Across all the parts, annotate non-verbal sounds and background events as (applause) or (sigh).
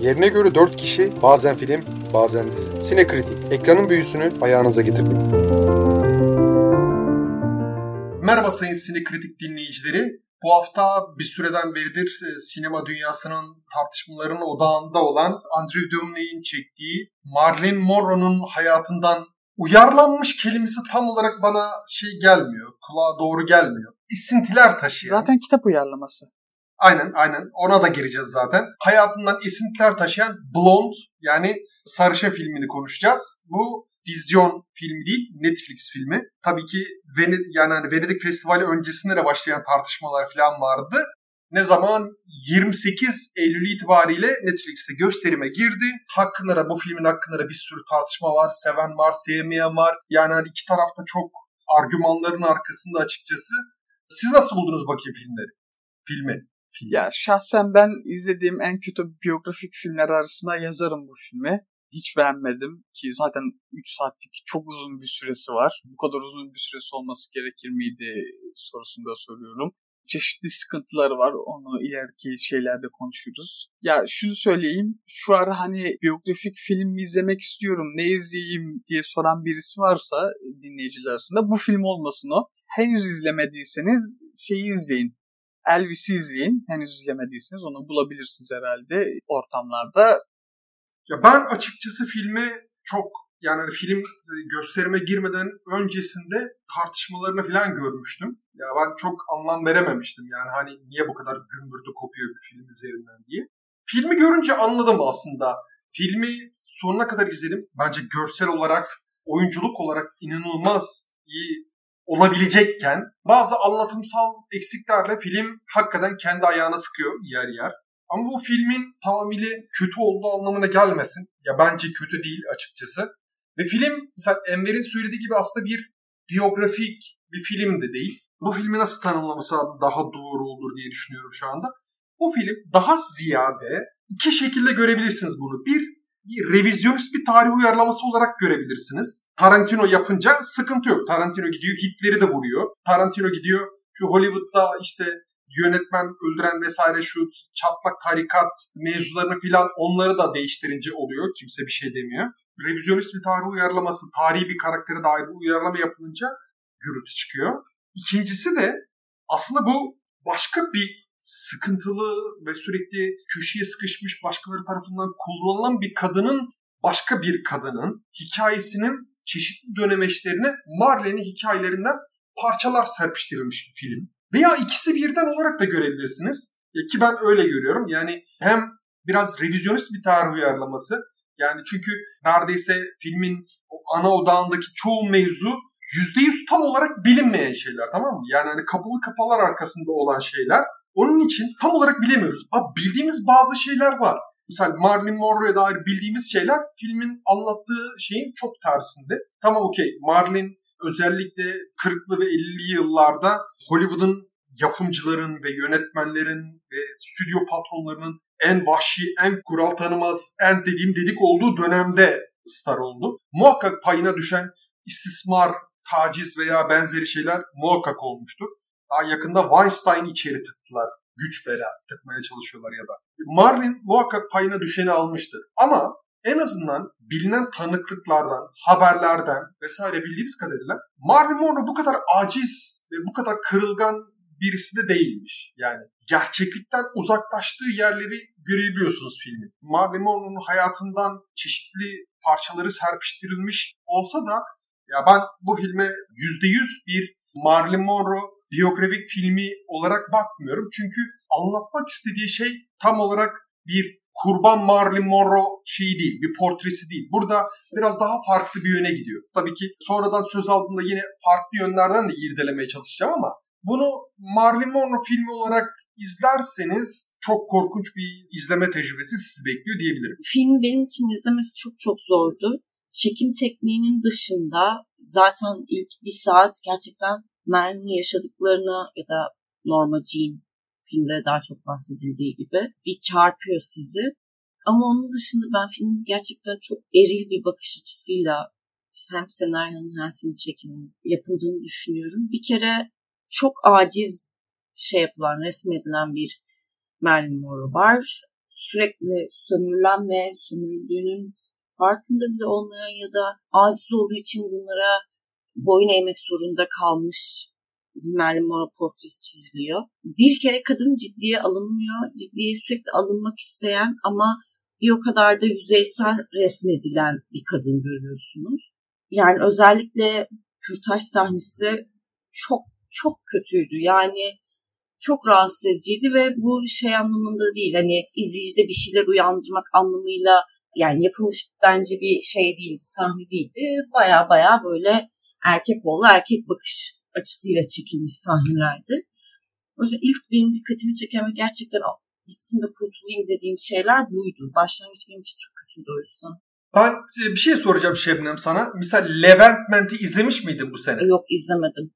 Yerine göre 4 kişi, bazen film, bazen dizi. Sinekritik, ekranın büyüsünü ayağınıza getirdik. Merhaba sayın Sinekritik dinleyicileri. Bu hafta bir süreden beridir e, sinema dünyasının tartışmaların odağında olan Andrew Downey'in çektiği Marilyn Monroe'nun hayatından uyarlanmış kelimesi tam olarak bana şey gelmiyor. Kulağa doğru gelmiyor. İsintiler taşıyan. Zaten kitap uyarlaması. Aynen aynen ona da gireceğiz zaten. Hayatından esintiler taşıyan Blonde yani Sarışa filmini konuşacağız. Bu vizyon filmi değil, Netflix filmi. Tabii ki Venedik yani hani Venedik Festivali öncesinde de başlayan tartışmalar falan vardı. Ne zaman 28 Eylül itibariyle Netflix'te gösterime girdi. Hakkında da bu filmin hakkında da bir sürü tartışma var. Seven var, sevmeyen var. Yani hani iki tarafta çok argümanların arkasında açıkçası. Siz nasıl buldunuz bakayım filmleri? Filmi. Ya şahsen ben izlediğim en kötü biyografik filmler arasında yazarım bu filmi. Hiç beğenmedim ki zaten 3 saatlik çok uzun bir süresi var. Bu kadar uzun bir süresi olması gerekir miydi sorusunda soruyorum. Çeşitli sıkıntıları var. Onu ileriki şeylerde konuşuruz. Ya şunu söyleyeyim. Şu ara hani biyografik film izlemek istiyorum. Ne izleyeyim diye soran birisi varsa dinleyiciler arasında bu film olmasın o. Henüz izlemediyseniz şeyi izleyin. Elvis'i izleyin. Henüz izlemediyseniz onu bulabilirsiniz herhalde ortamlarda. Ya ben açıkçası filmi çok yani film gösterime girmeden öncesinde tartışmalarını falan görmüştüm. Ya ben çok anlam verememiştim yani hani niye bu kadar gümbürdü kopuyor bir film üzerinden diye. Filmi görünce anladım aslında. Filmi sonuna kadar izledim. Bence görsel olarak, oyunculuk olarak inanılmaz iyi olabilecekken bazı anlatımsal eksiklerle film hakikaten kendi ayağına sıkıyor yer yer. Ama bu filmin tamamıyla kötü olduğu anlamına gelmesin. Ya bence kötü değil açıkçası. Ve film mesela Enver'in söylediği gibi aslında bir biyografik bir film de değil. Bu filmi nasıl tanımlaması daha doğru olur diye düşünüyorum şu anda. Bu film daha ziyade iki şekilde görebilirsiniz bunu. Bir, bir revizyonist bir tarih uyarlaması olarak görebilirsiniz. Tarantino yapınca sıkıntı yok. Tarantino gidiyor Hitler'i de vuruyor. Tarantino gidiyor şu Hollywood'da işte yönetmen öldüren vesaire şu çatlak tarikat mevzularını filan onları da değiştirince oluyor. Kimse bir şey demiyor. Revizyonist bir tarih uyarlaması, tarihi bir karaktere dair bir uyarlama yapılınca gürültü çıkıyor. İkincisi de aslında bu başka bir sıkıntılı ve sürekli köşeye sıkışmış başkaları tarafından kullanılan bir kadının başka bir kadının hikayesinin çeşitli dönemeçlerine Marlene'in hikayelerinden parçalar serpiştirilmiş bir film. Veya ikisi birden olarak da görebilirsiniz. Ki ben öyle görüyorum. Yani hem biraz revizyonist bir tarih uyarlaması. Yani çünkü neredeyse filmin o ana odağındaki çoğu mevzu %100 tam olarak bilinmeyen şeyler tamam mı? Yani hani kapalı kapalar arkasında olan şeyler. Onun için tam olarak bilemiyoruz. Ama bildiğimiz bazı şeyler var. Mesela Marilyn Monroe'ya dair bildiğimiz şeyler filmin anlattığı şeyin çok tersinde. Tamam okey Marilyn özellikle 40'lı ve 50'li yıllarda Hollywood'un yapımcıların ve yönetmenlerin ve stüdyo patronlarının en vahşi, en kural tanımaz, en dediğim dedik olduğu dönemde star oldu. Muhakkak payına düşen istismar, taciz veya benzeri şeyler muhakkak olmuştur. Daha yakında Weinstein'i içeri tıktılar. Güç bela tıkmaya çalışıyorlar ya da. Marlin muhakkak payına düşeni almıştır. Ama en azından bilinen tanıklıklardan, haberlerden vesaire bildiğimiz kadarıyla Marilyn Monroe bu kadar aciz ve bu kadar kırılgan birisi de değilmiş. Yani gerçeklikten uzaklaştığı yerleri görebiliyorsunuz filmin. Marilyn Monroe'nun hayatından çeşitli parçaları serpiştirilmiş olsa da ya ben bu filme %100 bir Marilyn Monroe biyografik filmi olarak bakmıyorum. Çünkü anlatmak istediği şey tam olarak bir kurban Marilyn Monroe şeyi değil, bir portresi değil. Burada biraz daha farklı bir yöne gidiyor. Tabii ki sonradan söz aldığında yine farklı yönlerden de irdelemeye çalışacağım ama bunu Marilyn Monroe filmi olarak izlerseniz çok korkunç bir izleme tecrübesi sizi bekliyor diyebilirim. Film benim için izlemesi çok çok zordu. Çekim tekniğinin dışında zaten ilk bir saat gerçekten Marilyn'in yaşadıklarını ya da Norma Jean filmde daha çok bahsedildiği gibi bir çarpıyor sizi. Ama onun dışında ben filmin gerçekten çok eril bir bakış açısıyla hem senaryonun hem film çekiminin yapıldığını düşünüyorum. Bir kere çok aciz şey yapılan, resmedilen bir Marilyn Monroe var. sürekli sömürülen ve sömürüldüğünün farkında bile olmayan ya da aciz olduğu için bunlara boyun eğmek zorunda kalmış bir Marilyn Monroe portresi çiziliyor. Bir kere kadın ciddiye alınmıyor. Ciddiye sürekli alınmak isteyen ama bir o kadar da yüzeysel resmedilen bir kadın görüyorsunuz. Yani özellikle kürtaj sahnesi çok çok kötüydü. Yani çok rahatsız ediciydi ve bu şey anlamında değil. Hani izleyicide bir şeyler uyandırmak anlamıyla yani yapılmış bence bir şey değildi, sahne değildi. Baya baya böyle erkek oğlu erkek bakış açısıyla çekilmiş sahnelerdi. O yüzden ilk benim dikkatimi çeken ve gerçekten gitsin de kurtulayım dediğim şeyler buydu. Başlangıç benim için çok kötüydü o yüzden. Ben bir şey soracağım Şebnem sana. Misal Leventment'i izlemiş miydin bu sene? Yok izlemedim.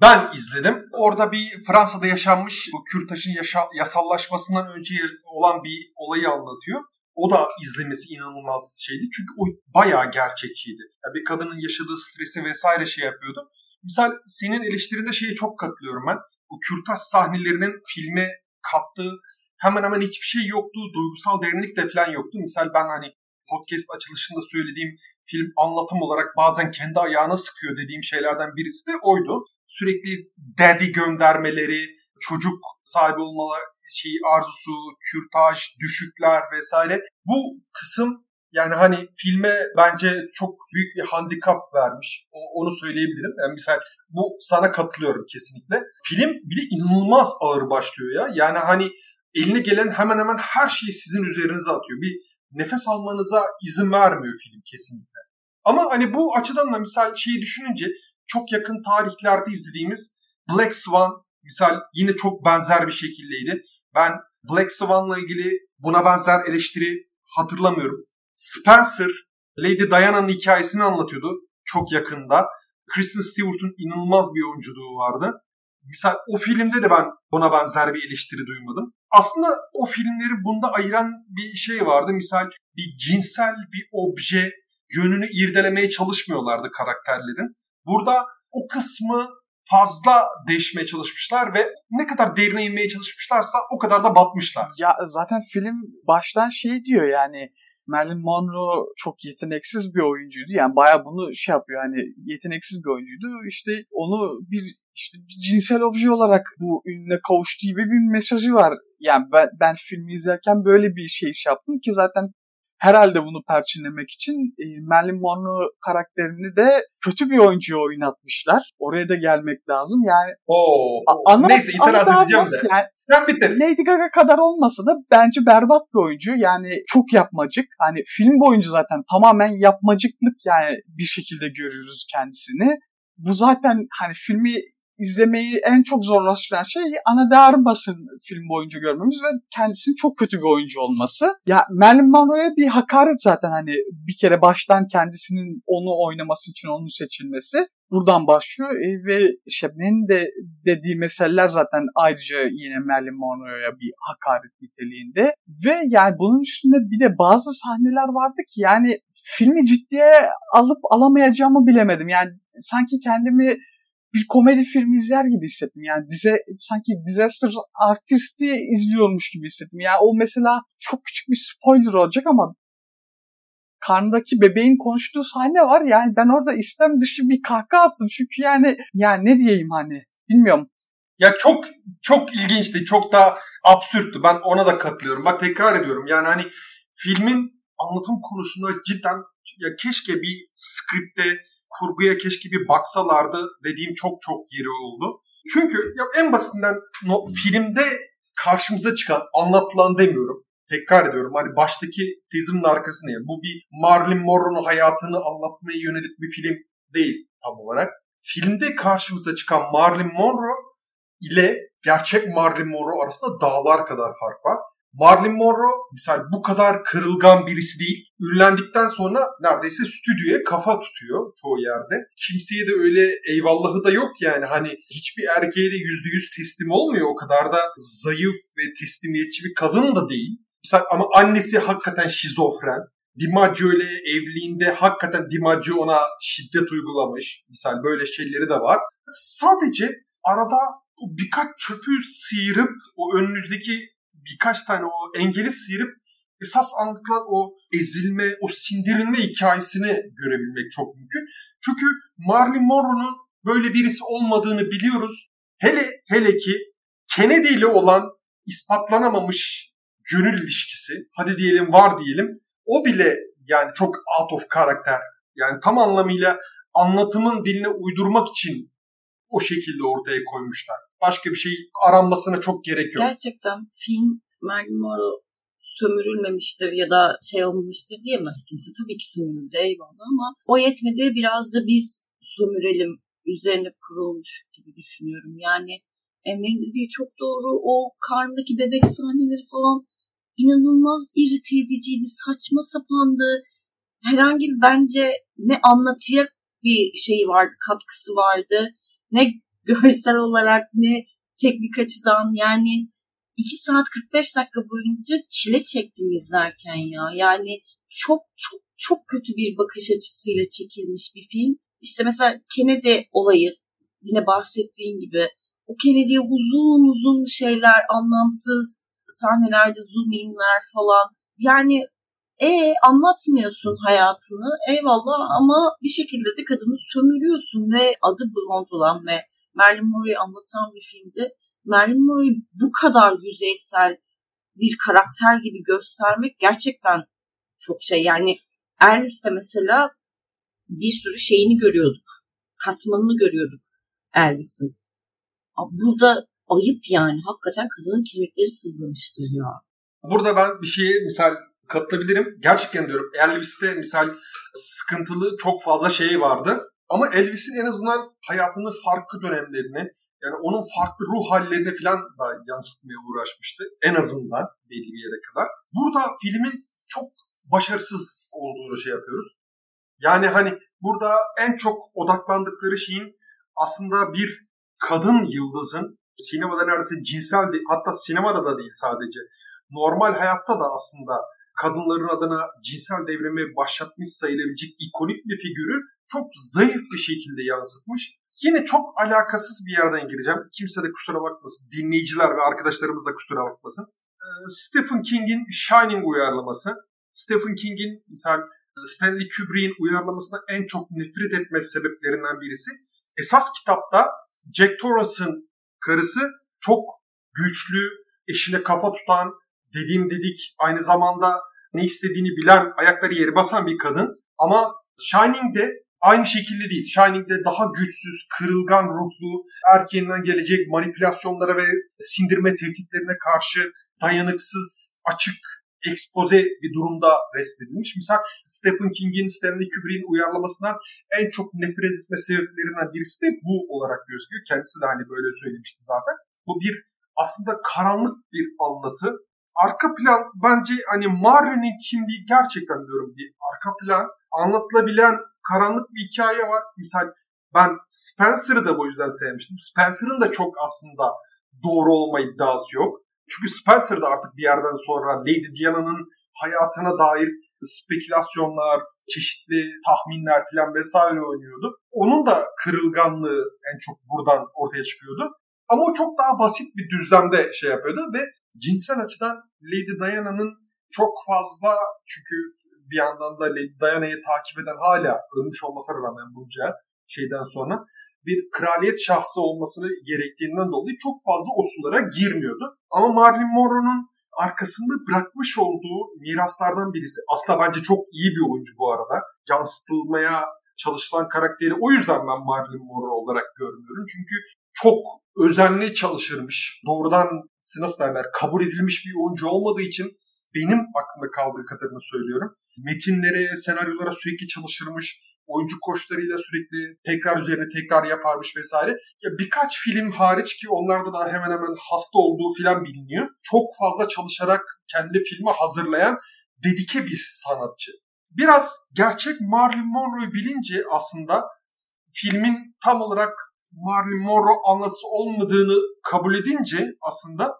Ben izledim. Orada bir Fransa'da yaşanmış bu kürtajın yaşa- yasallaşmasından önce olan bir olayı anlatıyor. O da izlemesi inanılmaz şeydi. Çünkü o bayağı gerçekçiydi. Yani bir kadının yaşadığı stresi vesaire şey yapıyordu. Misal senin eleştirinde şeye çok katılıyorum ben. Bu kürtaj sahnelerinin filme kattığı hemen hemen hiçbir şey yoktu. Duygusal derinlik de falan yoktu. Misal ben hani podcast açılışında söylediğim film anlatım olarak bazen kendi ayağına sıkıyor dediğim şeylerden birisi de oydu. Sürekli daddy göndermeleri, çocuk sahibi olmalı şeyi arzusu, kürtaj, düşükler vesaire. Bu kısım yani hani filme bence çok büyük bir handikap vermiş. O, onu söyleyebilirim. Yani misal bu sana katılıyorum kesinlikle. Film bir de inanılmaz ağır başlıyor ya. Yani hani eline gelen hemen hemen her şeyi sizin üzerinize atıyor. Bir nefes almanıza izin vermiyor film kesinlikle. Ama hani bu açıdan da misal şeyi düşününce çok yakın tarihlerde izlediğimiz Black Swan misal yine çok benzer bir şekildeydi. Ben Black Swan'la ilgili buna benzer eleştiri hatırlamıyorum. Spencer, Lady Diana'nın hikayesini anlatıyordu çok yakında. Kristen Stewart'un inanılmaz bir oyunculuğu vardı. Misal o filmde de ben buna benzer bir eleştiri duymadım. Aslında o filmleri bunda ayıran bir şey vardı. Misal bir cinsel bir obje yönünü irdelemeye çalışmıyorlardı karakterlerin. Burada o kısmı fazla değişmeye çalışmışlar ve ne kadar derine inmeye çalışmışlarsa o kadar da batmışlar. Ya zaten film baştan şey diyor yani Marilyn Monroe çok yeteneksiz bir oyuncuydu. Yani baya bunu şey yapıyor hani yeteneksiz bir oyuncuydu. İşte onu bir işte bir cinsel obje olarak bu ününe kavuştuğu gibi bir mesajı var. Yani ben, ben filmi izlerken böyle bir şey, şey yaptım ki zaten herhalde bunu perçinlemek için e, Marilyn Monroe karakterini de kötü bir oyuncuya oynatmışlar. Oraya da gelmek lazım. Yani Oo, o, neyse itiraz edeceğim de. Yani, Sen bitir. Lady Gaga kadar olmasa da bence berbat bir oyuncu. Yani çok yapmacık. Hani film boyunca zaten tamamen yapmacıklık yani bir şekilde görüyoruz kendisini. Bu zaten hani filmi izlemeyi en çok zorlaştıran şey ana değer basın film boyunca görmemiz ve kendisinin çok kötü bir oyuncu olması. Ya Marilyn Monroe'ya bir hakaret zaten hani bir kere baştan kendisinin onu oynaması için onun seçilmesi buradan başlıyor e, ve Şebnem'in de dediği meseleler zaten ayrıca yine Marilyn Monroe'ya bir hakaret niteliğinde ve yani bunun üstünde bir de bazı sahneler vardı ki yani filmi ciddiye alıp alamayacağımı bilemedim. Yani sanki kendimi bir komedi filmi izler gibi hissettim. Yani dize sanki Disaster Artist'i izliyormuş gibi hissettim. Yani o mesela çok küçük bir spoiler olacak ama karnındaki bebeğin konuştuğu sahne var. Yani ben orada istem dışı bir kahkaha attım. Çünkü yani yani ne diyeyim hani bilmiyorum. Ya çok çok ilginçti. Çok da absürttü. Ben ona da katılıyorum. Bak tekrar ediyorum. Yani hani filmin anlatım konusunda cidden ya keşke bir skripte kurguya keşke bir baksalardı dediğim çok çok yeri oldu. Çünkü ya en basitinden no, filmde karşımıza çıkan anlatılan demiyorum. Tekrar ediyorum hani baştaki tezimin arkasında ya. Bu bir Marilyn Monroe'nun hayatını anlatmaya yönelik bir film değil tam olarak. Filmde karşımıza çıkan Marilyn Monroe ile gerçek Marilyn Monroe arasında dağlar kadar fark var. Marilyn Monroe misal bu kadar kırılgan birisi değil. Ünlendikten sonra neredeyse stüdyoya kafa tutuyor çoğu yerde. Kimseye de öyle eyvallahı da yok yani. Hani hiçbir erkeğe de yüzde yüz teslim olmuyor. O kadar da zayıf ve teslimiyetçi bir kadın da değil. Misal ama annesi hakikaten şizofren. DiMaggio ile evliliğinde hakikaten DiMaggio ona şiddet uygulamış. Misal böyle şeyleri de var. Sadece arada birkaç çöpü sıyırıp o önünüzdeki birkaç tane o engeli sıyırıp esas anlatılan o ezilme, o sindirilme hikayesini görebilmek çok mümkün. Çünkü Marilyn Monroe'nun böyle birisi olmadığını biliyoruz. Hele hele ki Kennedy ile olan ispatlanamamış gönül ilişkisi, hadi diyelim var diyelim, o bile yani çok out of karakter. Yani tam anlamıyla anlatımın diline uydurmak için o şekilde ortaya koymuşlar. Başka bir şey aranmasına çok gerek yok. Gerçekten film Marilyn sömürülmemiştir ya da şey olmamıştır diyemez kimse. Tabii ki sömürüldü eyvallah ama o yetmedi biraz da biz sömürelim üzerine kurulmuş gibi düşünüyorum. Yani Emre'nin dediği çok doğru. O karnındaki bebek sahneleri falan inanılmaz irite ediciydi, saçma sapandı. Herhangi bir bence ne anlatıya bir şey vardı, katkısı vardı. Ne görsel olarak ne teknik açıdan yani 2 saat 45 dakika boyunca çile çektim izlerken ya. Yani çok çok çok kötü bir bakış açısıyla çekilmiş bir film. İşte mesela Kennedy olayı yine bahsettiğim gibi o Kennedy'ye uzun uzun şeyler anlamsız sahnelerde zoom inler falan. Yani e anlatmıyorsun hayatını eyvallah ama bir şekilde de kadını sömürüyorsun ve adı blond olan ve Marilyn Monroe'yu anlatan bir filmdi. Marilyn Monroe'yu bu kadar yüzeysel bir karakter gibi göstermek gerçekten çok şey. Yani Elvis'te mesela bir sürü şeyini görüyorduk. Katmanını görüyorduk Elvis'in. Burada ayıp yani. Hakikaten kadının kemikleri sızlamıştır ya. Burada ben bir şeye misal katılabilirim. Gerçekten diyorum Elvis'te misal sıkıntılı çok fazla şey vardı. Ama Elvis'in en azından hayatının farklı dönemlerini yani onun farklı ruh hallerini falan da yansıtmaya uğraşmıştı. En azından belli bir yere kadar. Burada filmin çok başarısız olduğunu şey yapıyoruz. Yani hani burada en çok odaklandıkları şeyin aslında bir kadın yıldızın sinemada neredeyse cinsel de, hatta sinemada da değil sadece normal hayatta da aslında kadınların adına cinsel devrimi başlatmış sayılabilecek ikonik bir figürü çok zayıf bir şekilde yansıtmış. Yine çok alakasız bir yerden gireceğim. Kimse de kusura bakmasın. Dinleyiciler ve arkadaşlarımız da kusura bakmasın. Ee, Stephen King'in Shining uyarlaması. Stephen King'in misal Stanley Kubrick'in uyarlamasına en çok nefret etme sebeplerinden birisi. Esas kitapta Jack Torrance'ın karısı çok güçlü, eşine kafa tutan, dediğim dedik aynı zamanda ne istediğini bilen, ayakları yeri basan bir kadın. Ama Shining'de aynı şekilde değil. Shining'de daha güçsüz, kırılgan ruhlu, erkeğinden gelecek manipülasyonlara ve sindirme tehditlerine karşı dayanıksız, açık, ekspoze bir durumda resmedilmiş. Misal Stephen King'in Stanley Kubrick'in uyarlamasından en çok nefret etme sebeplerinden birisi de bu olarak gözüküyor. Kendisi de hani böyle söylemişti zaten. Bu bir aslında karanlık bir anlatı. Arka plan bence hani Marley'nin kimliği gerçekten diyorum bir arka plan anlatılabilen karanlık bir hikaye var. Misal ben Spencer'ı da bu yüzden sevmiştim. Spencer'ın da çok aslında doğru olma iddiası yok. Çünkü Spencer da artık bir yerden sonra Lady Diana'nın hayatına dair spekülasyonlar, çeşitli tahminler falan vesaire oynuyordu. Onun da kırılganlığı en çok buradan ortaya çıkıyordu. Ama o çok daha basit bir düzlemde şey yapıyordu ve cinsel açıdan Lady Diana'nın çok fazla çünkü bir yandan da Lady Diana'yı takip eden hala ölmüş olmasına rağmen bunca şeyden sonra bir kraliyet şahsı olmasını gerektiğinden dolayı çok fazla o sulara girmiyordu. Ama Marilyn Monroe'nun arkasında bırakmış olduğu miraslardan birisi. Aslında bence çok iyi bir oyuncu bu arada. Yansıtılmaya çalışılan karakteri o yüzden ben Marilyn Monroe olarak görmüyorum. Çünkü çok özenli çalışırmış. Doğrudan nasıl derler kabul edilmiş bir oyuncu olmadığı için benim aklımda kaldığı kadarını söylüyorum. Metinlere, senaryolara sürekli çalışırmış oyuncu koçlarıyla sürekli tekrar üzerine tekrar yaparmış vesaire. Ya birkaç film hariç ki onlarda da hemen hemen hasta olduğu filan biliniyor. Çok fazla çalışarak kendi filmi hazırlayan dedike bir sanatçı. Biraz gerçek Marilyn Monroe'yu bilince aslında filmin tam olarak Marilyn Monroe anlatısı olmadığını kabul edince aslında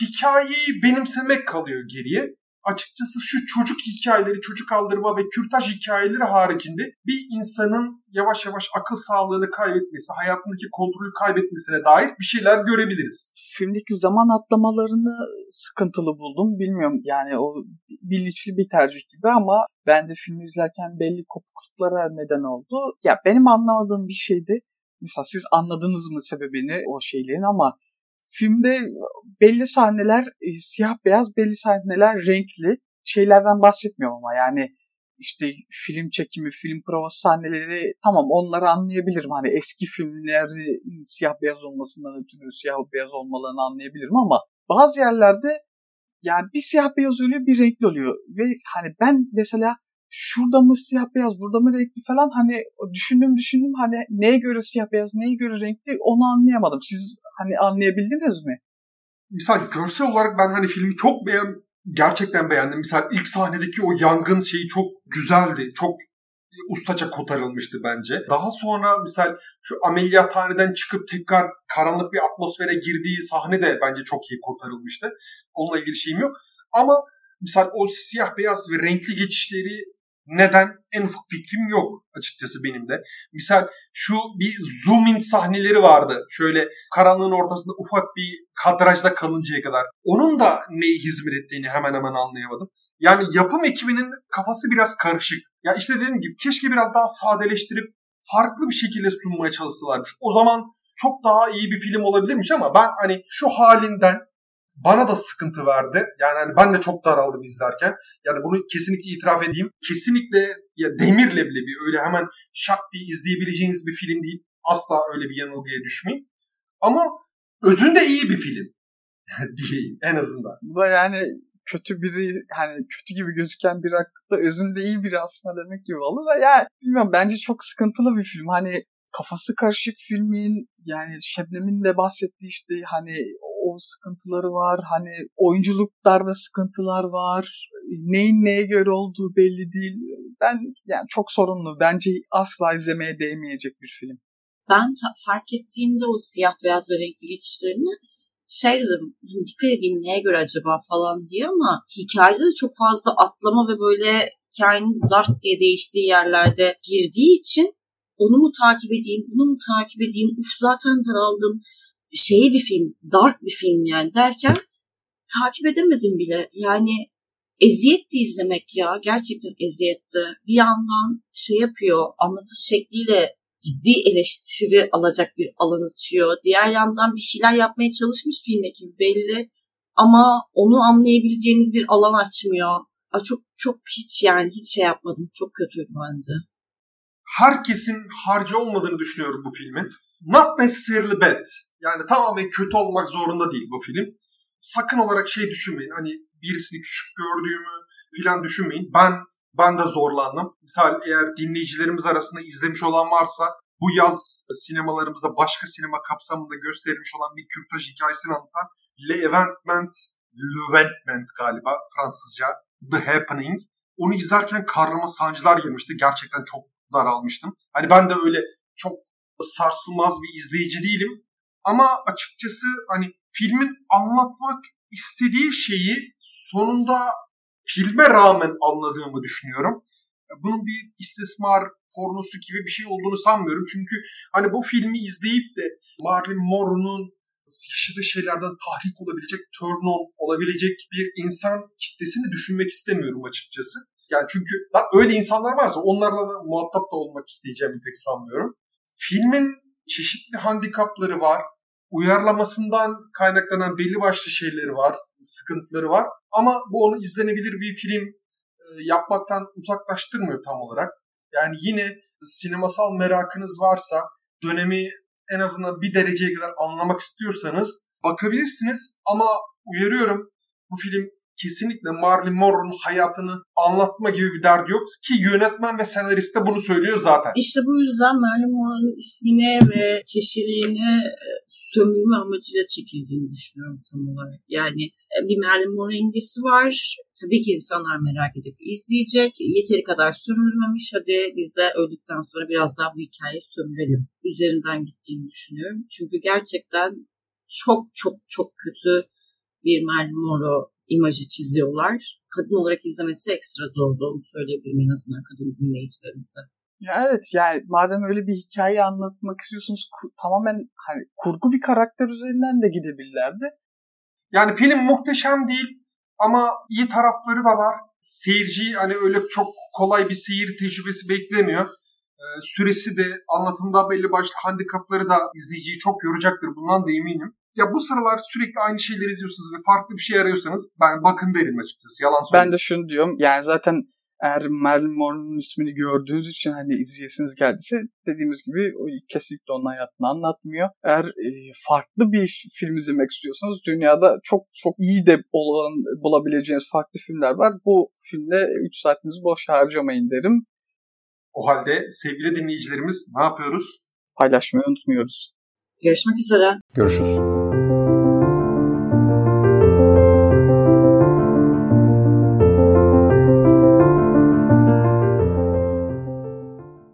hikayeyi benimsemek kalıyor geriye. açıkçası şu çocuk hikayeleri, çocuk aldırma ve kürtaj hikayeleri haricinde bir insanın yavaş yavaş akıl sağlığını kaybetmesi, hayatındaki kontrolü kaybetmesine dair bir şeyler görebiliriz. Filmdeki zaman atlamalarını sıkıntılı buldum. Bilmiyorum yani o bilinçli bir tercih gibi ama ben de film izlerken belli kopukluklara neden oldu. Ya benim anlamadığım bir şeydi. Mesela siz anladınız mı sebebini o şeylerin ama filmde belli sahneler e, siyah beyaz, belli sahneler renkli. Şeylerden bahsetmiyorum ama yani işte film çekimi, film provası sahneleri tamam onları anlayabilirim. Hani eski filmleri siyah beyaz olmasından ötürü siyah beyaz olmalarını anlayabilirim ama bazı yerlerde yani bir siyah beyaz oluyor bir renkli oluyor. Ve hani ben mesela şurada mı siyah beyaz burada mı renkli falan hani düşündüm düşündüm hani neye göre siyah beyaz neye göre renkli onu anlayamadım. Siz hani anlayabildiniz mi? Misal görsel olarak ben hani filmi çok beğen gerçekten beğendim. Misal ilk sahnedeki o yangın şeyi çok güzeldi. Çok ustaça kotarılmıştı bence. Daha sonra misal şu ameliyathaneden çıkıp tekrar karanlık bir atmosfere girdiği sahne de bence çok iyi kotarılmıştı. Onunla ilgili şeyim yok. Ama misal o siyah beyaz ve renkli geçişleri neden? En ufak fikrim yok açıkçası benim de. Misal şu bir zoom in sahneleri vardı. Şöyle karanlığın ortasında ufak bir kadrajda kalıncaya kadar. Onun da neyi hizmet ettiğini hemen hemen anlayamadım. Yani yapım ekibinin kafası biraz karışık. Ya işte dediğim gibi keşke biraz daha sadeleştirip farklı bir şekilde sunmaya çalışsalarmış. O zaman çok daha iyi bir film olabilirmiş ama ben hani şu halinden bana da sıkıntı verdi. Yani hani ben de çok daraldım izlerken. Yani bunu kesinlikle itiraf edeyim. Kesinlikle ya demirle bile bir öyle hemen şak diye izleyebileceğiniz bir film değil. Asla öyle bir yanılgıya düşmeyin. Ama özünde iyi bir film (laughs) diyeyim en azından. Bu da yani kötü biri hani kötü gibi gözüken bir hakkında özünde iyi biri aslında demek gibi olur da ya bilmiyorum bence çok sıkıntılı bir film. Hani kafası karışık filmin yani Şebnem'in de bahsettiği işte hani o sıkıntıları var. Hani oyunculuklarda sıkıntılar var. Neyin neye göre olduğu belli değil. Ben yani çok sorunlu. Bence asla izlemeye değmeyecek bir film. Ben fark ettiğimde o siyah beyaz ve renkli geçişlerini şey dedim hani dikkat edeyim neye göre acaba falan diye ama hikayede de çok fazla atlama ve böyle hikayenin zart diye değiştiği yerlerde girdiği için onu mu takip edeyim, bunu mu takip edeyim, uf zaten daraldım, şey bir film, dark bir film yani derken takip edemedim bile. Yani eziyetti izlemek ya. Gerçekten eziyetti. Bir yandan şey yapıyor, anlatış şekliyle ciddi eleştiri alacak bir alan açıyor. Diğer yandan bir şeyler yapmaya çalışmış film ekibi belli. Ama onu anlayabileceğiniz bir alan açmıyor. Aa, çok çok hiç yani hiç şey yapmadım. Çok kötüydü bence. Herkesin harcı olmadığını düşünüyorum bu filmin. Not necessarily bad. Yani tamamen kötü olmak zorunda değil bu film. Sakın olarak şey düşünmeyin. Hani birisini küçük gördüğümü filan düşünmeyin. Ben ben de zorlandım. Misal eğer dinleyicilerimiz arasında izlemiş olan varsa bu yaz sinemalarımızda başka sinema kapsamında gösterilmiş olan bir kürtaj hikayesini anlatan Le Eventement, L'Eventement galiba Fransızca, The Happening. Onu izlerken karnıma sancılar girmişti. Gerçekten çok daralmıştım. Hani ben de öyle çok sarsılmaz bir izleyici değilim. Ama açıkçası hani filmin anlatmak istediği şeyi sonunda filme rağmen anladığımı düşünüyorum. Bunun bir istismar pornosu gibi bir şey olduğunu sanmıyorum. Çünkü hani bu filmi izleyip de Marilyn Monroe'nun yaşadığı şeylerden tahrik olabilecek, turn on olabilecek bir insan kitlesini düşünmek istemiyorum açıkçası. Yani çünkü öyle insanlar varsa onlarla da muhatap da olmak isteyeceğimi pek sanmıyorum. Filmin çeşitli handikapları var uyarlamasından kaynaklanan belli başlı şeyleri var, sıkıntıları var. Ama bu onu izlenebilir bir film e, yapmaktan uzaklaştırmıyor tam olarak. Yani yine sinemasal merakınız varsa, dönemi en azından bir dereceye kadar anlamak istiyorsanız bakabilirsiniz. Ama uyarıyorum bu film kesinlikle Marilyn Monroe'nun hayatını anlatma gibi bir derdi yok ki yönetmen ve senarist de bunu söylüyor zaten. İşte bu yüzden Marilyn Monroe'nun ismine ve kişiliğine e, sömürme amacıyla çekildiğini düşünüyorum tam olarak. Yani e, bir Marilyn Monroe imgesi var. Tabii ki insanlar merak edip izleyecek. Yeteri kadar sömürülmemiş. Hadi biz de öldükten sonra biraz daha bu hikayeyi sömürelim. Üzerinden gittiğini düşünüyorum. Çünkü gerçekten çok çok çok kötü bir Marilyn Monroe imajı çiziyorlar. Kadın olarak izlemesi ekstra zordu onu söyleyebilirim en azından kadın dinleyicilerimize. Ya evet yani madem öyle bir hikaye anlatmak istiyorsunuz ku- tamamen hani kurgu bir karakter üzerinden de gidebilirlerdi. Yani film muhteşem değil ama iyi tarafları da var. Seyirci hani öyle çok kolay bir seyir tecrübesi beklemiyor. Ee, süresi de anlatımda belli başlı handikapları da izleyiciyi çok yoracaktır. Bundan da eminim. Ya bu sıralar sürekli aynı şeyleri izliyorsunuz ve farklı bir şey arıyorsanız ben bakın derim açıkçası. Yalan Ben söyleyeyim. de şunu diyorum yani zaten eğer Marilyn Monroe'nun ismini gördüğünüz için hani izleyesiniz geldiyse dediğimiz gibi o kesinlikle onun hayatını anlatmıyor. Eğer e, farklı bir film izlemek istiyorsanız dünyada çok çok iyi de olan bulabileceğiniz farklı filmler var. Bu filmle 3 saatinizi boş harcamayın derim. O halde sevgili dinleyicilerimiz ne yapıyoruz? Paylaşmayı unutmuyoruz. Görüşmek üzere. Görüşürüz.